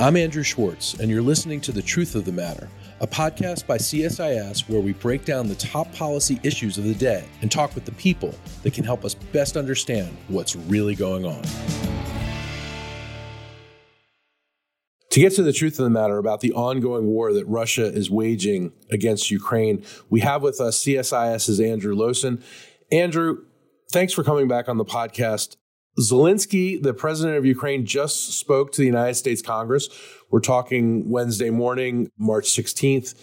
I'm Andrew Schwartz, and you're listening to The Truth of the Matter, a podcast by CSIS where we break down the top policy issues of the day and talk with the people that can help us best understand what's really going on. To get to the truth of the matter about the ongoing war that Russia is waging against Ukraine, we have with us CSIS's Andrew Lohsen. Andrew, thanks for coming back on the podcast. Zelensky, the president of Ukraine, just spoke to the United States Congress. We're talking Wednesday morning, March 16th,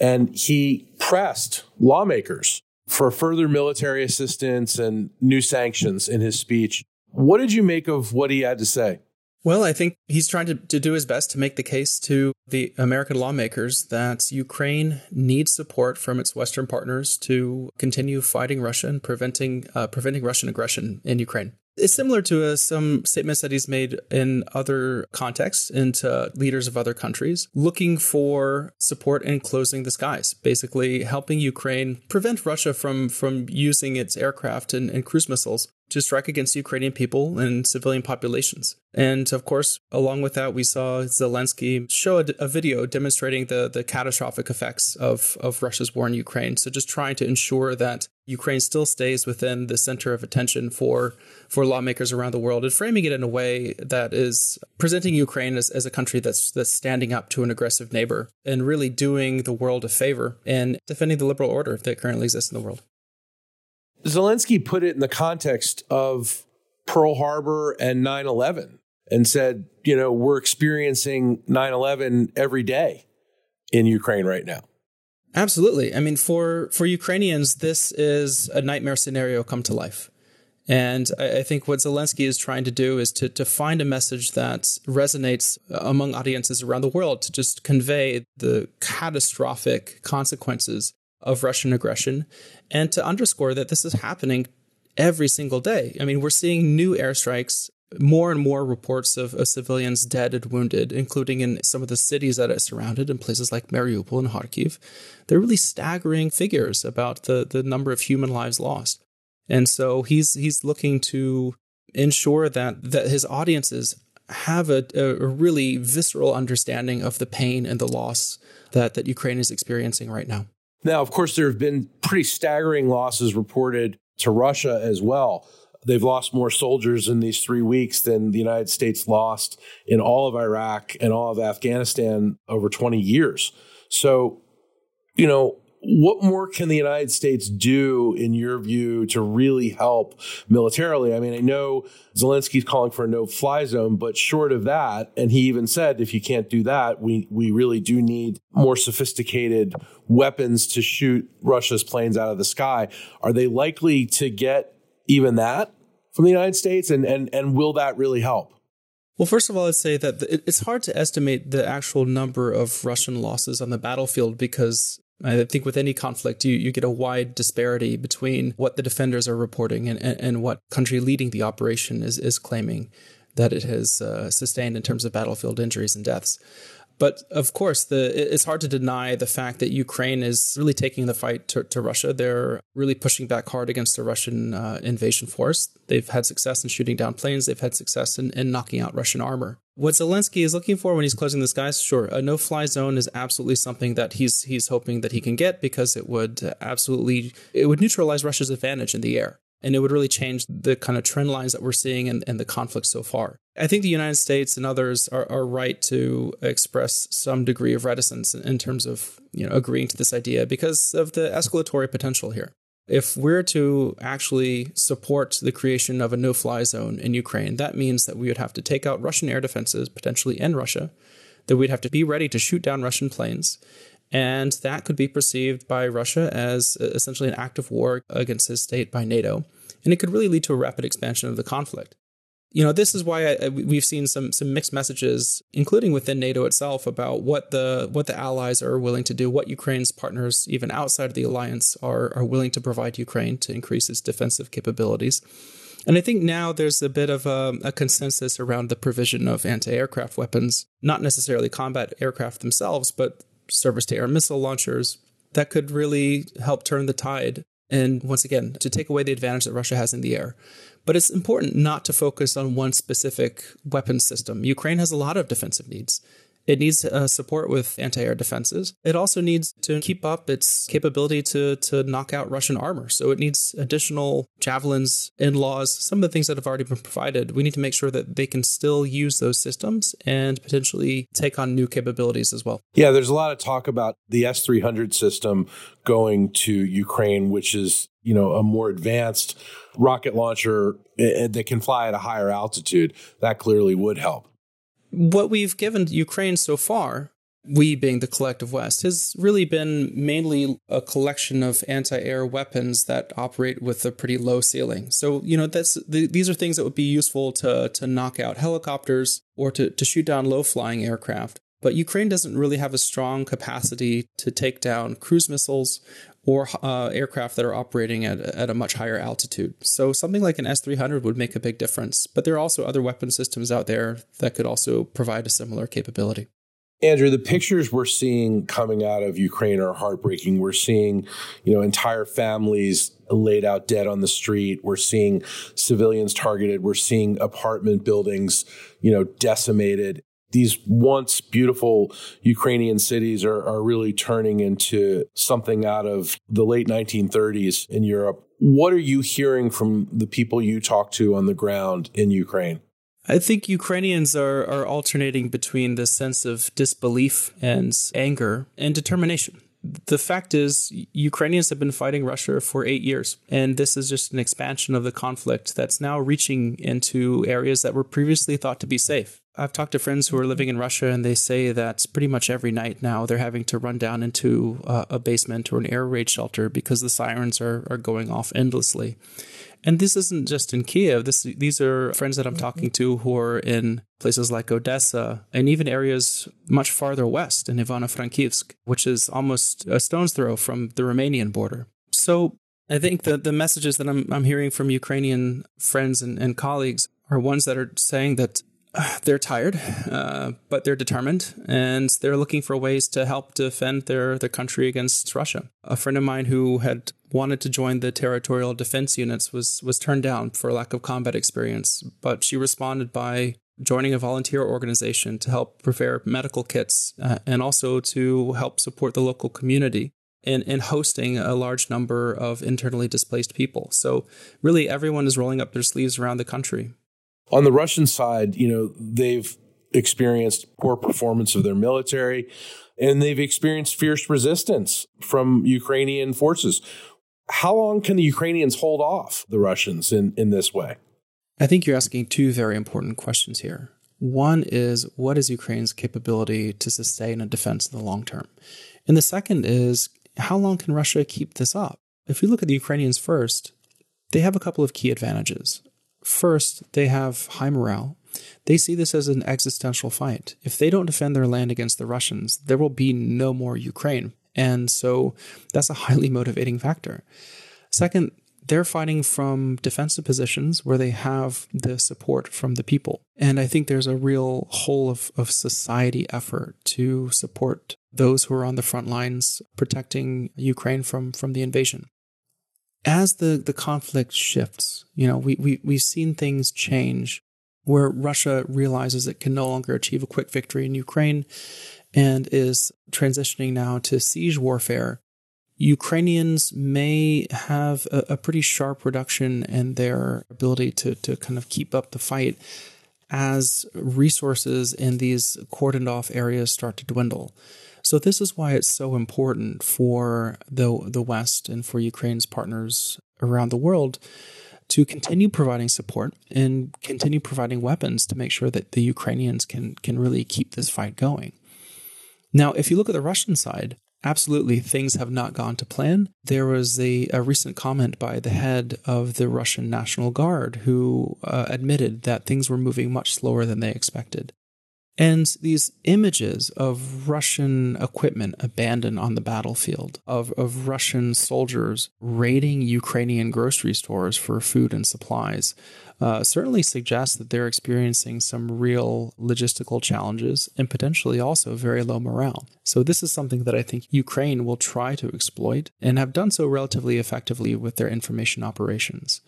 and he pressed lawmakers for further military assistance and new sanctions in his speech. What did you make of what he had to say? Well, I think he's trying to, to do his best to make the case to the American lawmakers that Ukraine needs support from its Western partners to continue fighting Russia and preventing uh, preventing Russian aggression in Ukraine. It's similar to uh, some statements that he's made in other contexts into leaders of other countries, looking for support in closing the skies, basically helping Ukraine prevent Russia from from using its aircraft and, and cruise missiles to strike against Ukrainian people and civilian populations. And of course, along with that, we saw Zelensky show a, video demonstrating the, the catastrophic effects of, of Russia's war in Ukraine. So just trying to ensure that Ukraine still stays within the center of attention for, for lawmakers around the world and framing it in a way that is presenting Ukraine as, as a country that's, that's standing up to an aggressive neighbor and really doing the world a favor and defending the liberal order that currently exists in the world. Zelensky put it in the context of Pearl Harbor and 9 11 and said, you know, we're experiencing 9 11 every day in Ukraine right now. Absolutely. I mean, for, for Ukrainians, this is a nightmare scenario come to life. And I, I think what Zelensky is trying to do is to, to find a message that resonates among audiences around the world to just convey the catastrophic consequences of Russian aggression and to underscore that this is happening every single day. I mean, we're seeing new airstrikes, more and more reports of, of, civilians dead and wounded, including in some of the cities that are surrounded in places like Mariupol and Kharkiv. They're really staggering figures about the, the number of human lives lost. And so he's he's looking to ensure that that his audiences have a, a really visceral understanding of the pain and the loss that, that Ukraine is experiencing right now. Now, of course, there have been pretty staggering losses reported to Russia as well. They've lost more soldiers in these three weeks than the United States lost in all of Iraq and all of Afghanistan over 20 years. So, you know, what more can the United States do, in your view, to really help militarily? I mean, I know Zelensky's calling for a no fly zone, but short of that, and he even said, if you can't do that, we, we really do need more sophisticated weapons to shoot Russia's planes out of the sky. Are they likely to get even that from the United States? And, and, and will that really help? Well, first of all, I'd say that it's hard to estimate the actual number of Russian losses on the battlefield because I think with any conflict, you, you get a wide disparity between what the defenders are reporting and, and, and what country leading the operation is, is claiming that it has uh, sustained in terms of battlefield injuries and deaths. But of course, the, it's hard to deny the fact that Ukraine is really taking the fight to, to Russia. They're really pushing back hard against the Russian uh, invasion force. They've had success in shooting down planes. They've had success in, in knocking out Russian armor. What Zelensky is looking for when he's closing the skies, sure, a no-fly zone is absolutely something that he's he's hoping that he can get because it would absolutely it would neutralize Russia's advantage in the air and it would really change the kind of trend lines that we're seeing and, and the conflict so far. I think the United States and others are, are right to express some degree of reticence in terms of you know agreeing to this idea because of the escalatory potential here. If we're to actually support the creation of a no fly zone in Ukraine, that means that we would have to take out Russian air defenses, potentially in Russia, that we'd have to be ready to shoot down Russian planes. And that could be perceived by Russia as uh, essentially an act of war against his state by NATO and it could really lead to a rapid expansion of the conflict. You know, this is why I, we've seen some some mixed messages, including within NATO itself, about what the what the allies are willing to do, what Ukraine's partners, even outside of the alliance, are are willing to provide Ukraine to increase its defensive capabilities. And I think now there's a bit of a, a consensus around the provision of anti-aircraft weapons, not necessarily combat aircraft themselves, but surface-to-air missile launchers that could really help turn the tide and once again, to take away the advantage that Russia has in the air. But it's important not to focus on one specific weapon system. Ukraine has a lot of defensive needs. It needs uh, support with anti-air defenses. It also needs to keep up its capability to to knock out Russian armor. So it needs additional javelins, NLAWs, some of the things that have already been provided. We need to make sure that they can still use those systems and potentially take on new capabilities as well. Yeah, there's a lot of talk about the S300 system going to Ukraine, which is you know a more advanced rocket launcher eh, eh, that can fly at a higher altitude. That clearly would help what we've given Ukraine so far, we being the collective West, has really been mainly a collection of anti-air weapons that operate with a pretty low ceiling. So, you know, that's the, these are things that would be useful to to knock out helicopters or to, to shoot down low-flying aircraft. But Ukraine doesn't really have a strong capacity to take down cruise missiles or uh, aircraft that are operating at, at a much higher altitude. So something like an S 300 would make a big difference. But there are also other weapon systems out there that could also provide a similar capability. Andrew, the pictures we're seeing coming out of Ukraine are heartbreaking. We're seeing, you know, entire families laid out dead on the street. We're seeing civilians targeted. We're seeing apartment buildings, you know, decimated these once beautiful Ukrainian cities are, are really turning into something out of the late 1930s in Europe. What are you hearing from the people you talk to on the ground in Ukraine? I think Ukrainians are, are alternating between the sense of disbelief and anger and determination. The fact is, Ukrainians have been fighting Russia for eight years, and this is just an expansion of the conflict that's now reaching into areas that were previously thought to be safe. I've talked to friends who are living in Russia, and they say that pretty much every night now they're having to run down into uh, a basement or an air raid shelter because the sirens are, are going off endlessly. And this isn't just in Kiev. This, these are friends that I'm talking to who are in places like Odessa and even areas much farther west in Ivano-Frankivsk, which is almost a stone's throw from the Romanian border. So I think that the messages that I'm, I'm hearing from Ukrainian friends and, and colleagues are ones that are saying that they're tired, uh, but they're determined, and they're looking for ways to help defend their, their country against Russia. A friend of mine who had wanted to join the territorial defense units was was turned down for lack of combat experience, but she responded by joining a volunteer organization to help prepare medical kits uh, and also to help support the local community in, in hosting a large number of internally displaced people. So really everyone is rolling up their sleeves around the country. On the Russian side, you know, they've experienced poor performance of their military and they've experienced fierce resistance from Ukrainian forces. How long can the Ukrainians hold off the Russians in, in this way? I think you're asking two very important questions here. One is what is Ukraine's capability to sustain a defense in the long term? And the second is how long can Russia keep this up? If we look at the Ukrainians first, they have a couple of key advantages. First, they have high morale. They see this as an existential fight. If they don't defend their land against the Russians, there will be no more Ukraine. And so that's a highly motivating factor. Second, they're fighting from defensive positions where they have the support from the people. And I think there's a real whole of, of society effort to support those who are on the front lines protecting Ukraine from, from the invasion as the, the conflict shifts, you know, we, we, we've seen things change where Russia realizes it can no longer achieve a quick victory in Ukraine and is transitioning now to siege warfare. Ukrainians may have a, a pretty sharp reduction in their ability to, to kind of keep up the fight as resources in these cordoned off areas start to dwindle. So this is why it's so important for the the West and for Ukraine's partners around the world to continue providing support and continue providing weapons to make sure that the Ukrainians can can really keep this fight going. Now, if you look at the Russian side, absolutely things have not gone to plan. There was a, a recent comment by the head of the Russian National Guard who uh, admitted that things were moving much slower than they expected. And these images of Russian equipment abandoned on the battlefield, of, of Russian soldiers raiding Ukrainian grocery stores for food and supplies, uh, certainly suggest that they're experiencing some real logistical challenges and potentially also very low morale. So, this is something that I think Ukraine will try to exploit and have done so relatively effectively with their information operations.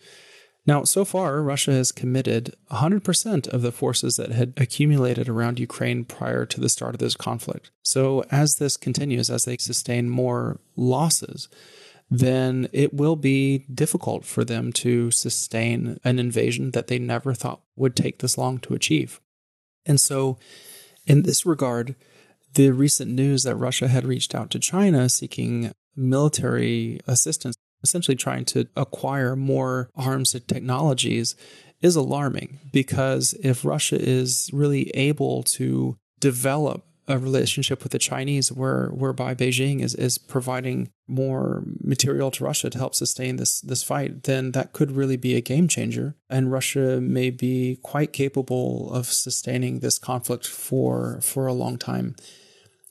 Now, so far, Russia has committed 100% of the forces that had accumulated around Ukraine prior to the start of this conflict. So, as this continues, as they sustain more losses, then it will be difficult for them to sustain an invasion that they never thought would take this long to achieve. And so, in this regard, the recent news that Russia had reached out to China seeking military assistance essentially trying to acquire more arms and technologies is alarming because if Russia is really able to develop a relationship with the Chinese where whereby Beijing is, is providing more material to Russia to help sustain this this fight, then that could really be a game changer. And Russia may be quite capable of sustaining this conflict for for a long time.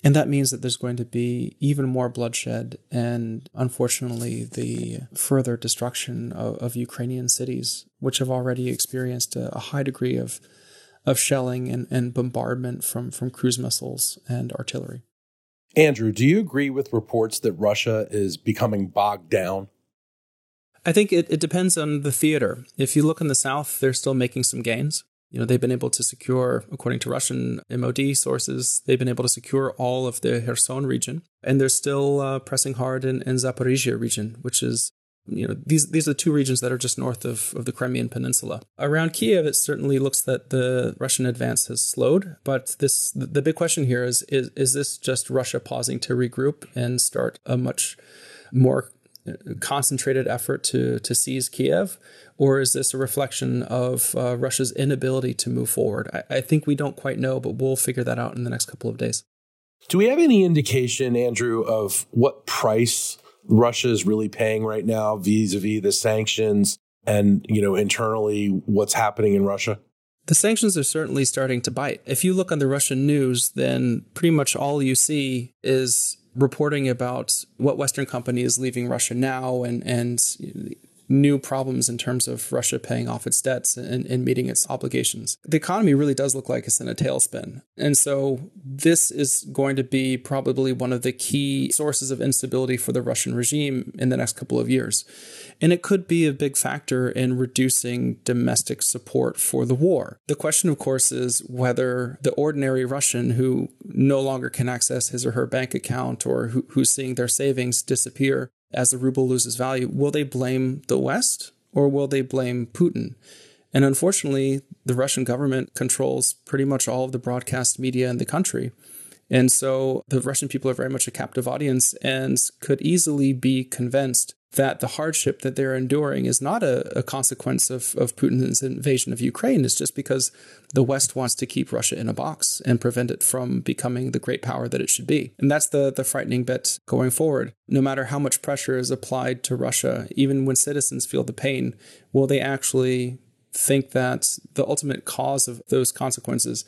And that means that there's going to be even more bloodshed and, unfortunately, the further destruction of, of Ukrainian cities, which have already experienced a, a high degree of, of shelling and, and bombardment from, from cruise missiles and artillery. Andrew, do you agree with reports that Russia is becoming bogged down? I think it, it depends on the theater. If you look in the south, they're still making some gains. You know, they've been able to secure, according to Russian MOD sources, they've been able to secure all of the Kherson region, and they're still uh, pressing hard in, in Zaporizhia region, which is you know these these are the two regions that are just north of, of the Crimean Peninsula. Around Kiev, it certainly looks that the Russian advance has slowed. But this the big question here is is is this just Russia pausing to regroup and start a much more concentrated effort to to seize Kiev, or is this a reflection of uh, Russia's inability to move forward? I, I think we don't quite know, but we'll figure that out in the next couple of days. Do we have any indication, Andrew, of what price Russia is really paying right now vis-a-vis the sanctions and you know internally what's happening in Russia? The sanctions are certainly starting to bite. If you look on the Russian news, then pretty much all you see is reporting about what Western company is leaving Russia now and, and new problems in terms of Russia paying off its debts and, and, meeting its obligations. The economy really does look like it's in a tailspin. And so this is going to be probably one of the key sources of instability for the Russian regime in the next couple of years. And it could be a big factor in reducing domestic support for the war. The question, of course, is whether the ordinary Russian who no longer can access his or her bank account or who, who's seeing their savings disappear as the ruble loses value, will they blame the West or will they blame Putin? And unfortunately, the Russian government controls pretty much all of the broadcast media in the country. And so the Russian people are very much a captive audience and could easily be convinced that the hardship that they're enduring is not a, a, consequence of, of Putin's invasion of Ukraine. It's just because the West wants to keep Russia in a box and prevent it from becoming the great power that it should be. And that's the, the frightening bit going forward. No matter how much pressure is applied to Russia, even when citizens feel the pain, will they actually think that the ultimate cause of those consequences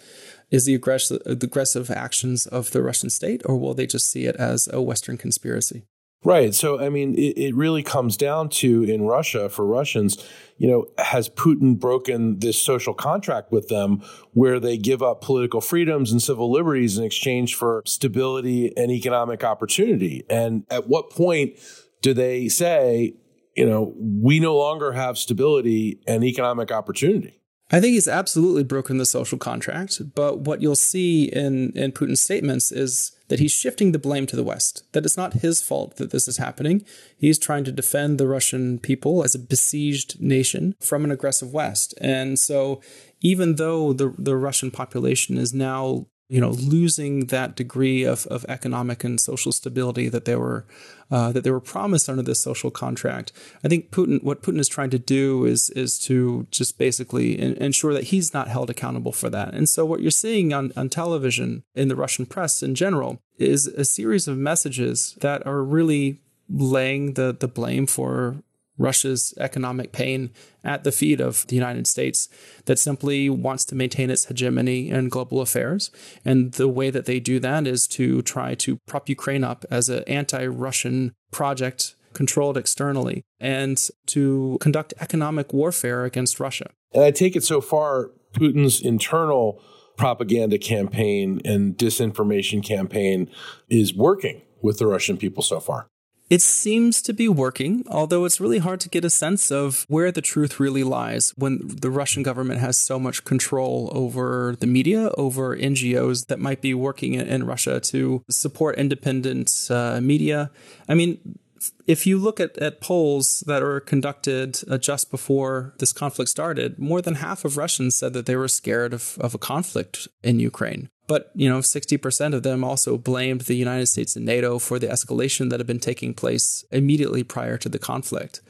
is the aggressive, the aggressive actions of the Russian state, or will they just see it as a Western conspiracy? Right. So, I mean, it, it, really comes down to in Russia for Russians, you know, has Putin broken this social contract with them where they give up political freedoms and civil liberties in exchange for stability and economic opportunity? And at what point do they say, you know, we no longer have stability and economic opportunity? I think he's absolutely broken the social contract. But what you'll see in, in Putin's statements is that he's shifting the blame to the West, that it's not his fault that this is happening. He's trying to defend the Russian people as a besieged nation from an aggressive West. And so, even though the, the Russian population is now you know, losing that degree of, of economic and social stability that they were uh, that they were promised under this social contract. I think Putin, what Putin is trying to do is is to just basically in, ensure that he's not held accountable for that. And so, what you're seeing on on television in the Russian press in general is a series of messages that are really laying the the blame for Russia's economic pain at the feet of the United States that simply wants to maintain its hegemony in global affairs. And the way that they do that is to try to prop Ukraine up as an anti Russian project controlled externally and to conduct economic warfare against Russia. And I take it so far, Putin's internal propaganda campaign and disinformation campaign is working with the Russian people so far. It seems to be working, although it's really hard to get a sense of where the truth really lies when the Russian government has so much control over the media, over NGOs that might be working in Russia to support independent uh, media. I mean, if you look at, at polls that were conducted uh, just before this conflict started, more than half of Russians said that they were scared of, of a conflict in Ukraine. But, you know, 60% of them also blamed the United States and NATO for the escalation that had been taking place immediately prior to the conflict.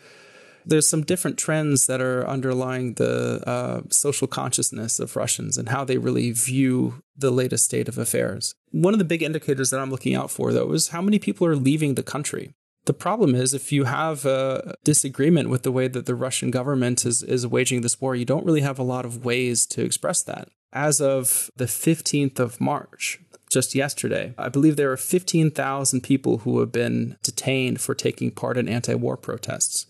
There's some different trends that are underlying the uh, social consciousness of Russians and how they really view the latest state of affairs. One of the big indicators that I'm looking out for, though, is how many people are leaving the country. The problem is if you have a disagreement with the way that the Russian government is, is waging this war, you don't really have a lot of ways to express that. As of the 15th of March, just yesterday, I believe there are 15,000 people who have been detained for taking part in anti war protests.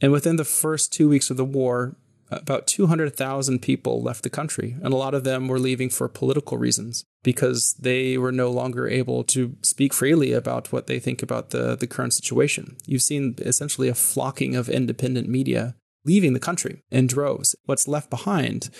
And within the first two weeks of the war, about 200,000 people left the country, and a lot of them were leaving for political reasons because they were no longer able to speak freely about what they think about the, the current situation. You've seen essentially a flocking of independent media leaving the country in droves. What's left behind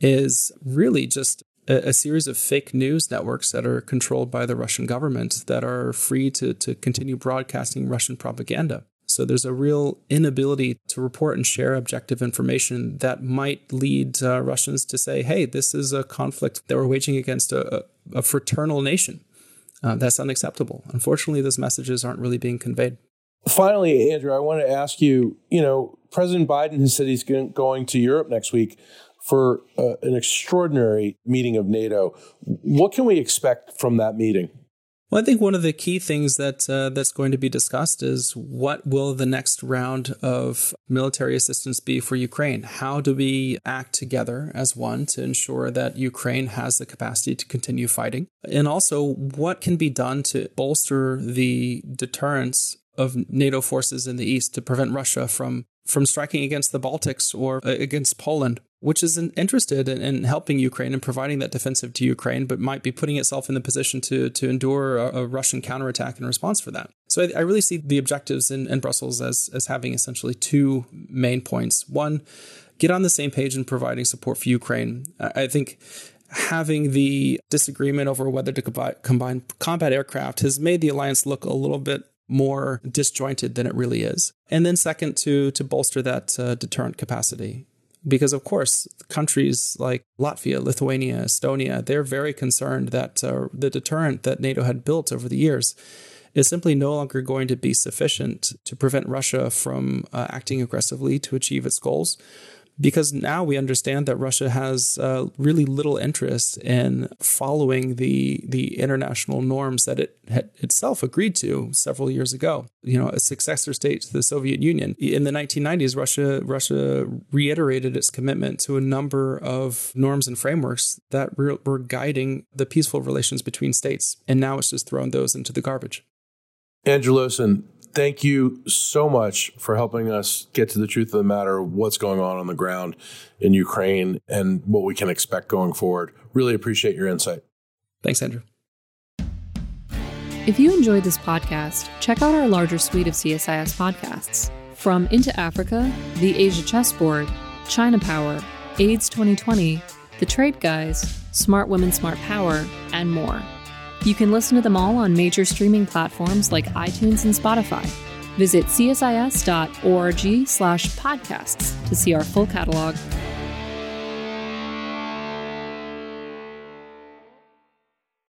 is really just a, a, series of fake news networks that are controlled by the Russian government that are free to, to continue broadcasting Russian propaganda. So there's a real inability to report and share objective information that might lead uh, Russians to say, hey, this is a conflict that we're waging against a, a fraternal nation. Uh, that's unacceptable. Unfortunately, those messages aren't really being conveyed. Finally, Andrew, I want to ask you you know, President Biden has said he's going to Europe next week for uh, an extraordinary meeting of NATO. What can we expect from that meeting? Well, I think one of the key things that uh, that's going to be discussed is what will the next round of military assistance be for Ukraine? How do we act together as one to ensure that Ukraine has the capacity to continue fighting? And also, what can be done to bolster the deterrence of NATO forces in the east to prevent Russia from from striking against the Baltics or uh, against Poland which is interested in, in, helping Ukraine and providing that defensive to Ukraine, but might be putting itself in the position to to endure a, a Russian counterattack in response for that. So I, I really see the objectives in, in, Brussels as as having essentially two main points. One, get on the same page in providing support for Ukraine. I think having the disagreement over whether to combine combat aircraft has made the alliance look a little bit more disjointed than it really is. And then second, to to bolster that uh, deterrent capacity because of course countries like Latvia, Lithuania, Estonia, they're very concerned that uh, the deterrent that NATO had built over the years is simply no longer going to be sufficient to prevent Russia from uh, acting aggressively to achieve its goals because now we understand that Russia has uh, really little interest in following the the international norms that it had itself agreed to several years ago. You know, a successor state to the Soviet Union. In the 1990s, Russia Russia reiterated its commitment to a number of norms and frameworks that were, were guiding the peaceful relations between states, and now it's just thrown those into the garbage. Andrew Lohsen, thank you so much for helping us get to the truth of the matter, what's going on on the ground in Ukraine, and what we can expect going forward. Really appreciate your insight. Thanks, Andrew. If you enjoyed this podcast, check out our larger suite of CSIS podcasts. From Into Africa, The Asia Chessboard, China Power, AIDS 2020, The Trade Guys, Smart Women, Smart Power, and more. You can listen to them all on major streaming platforms like iTunes and Spotify. Visit csis.org slash podcasts to see our full catalog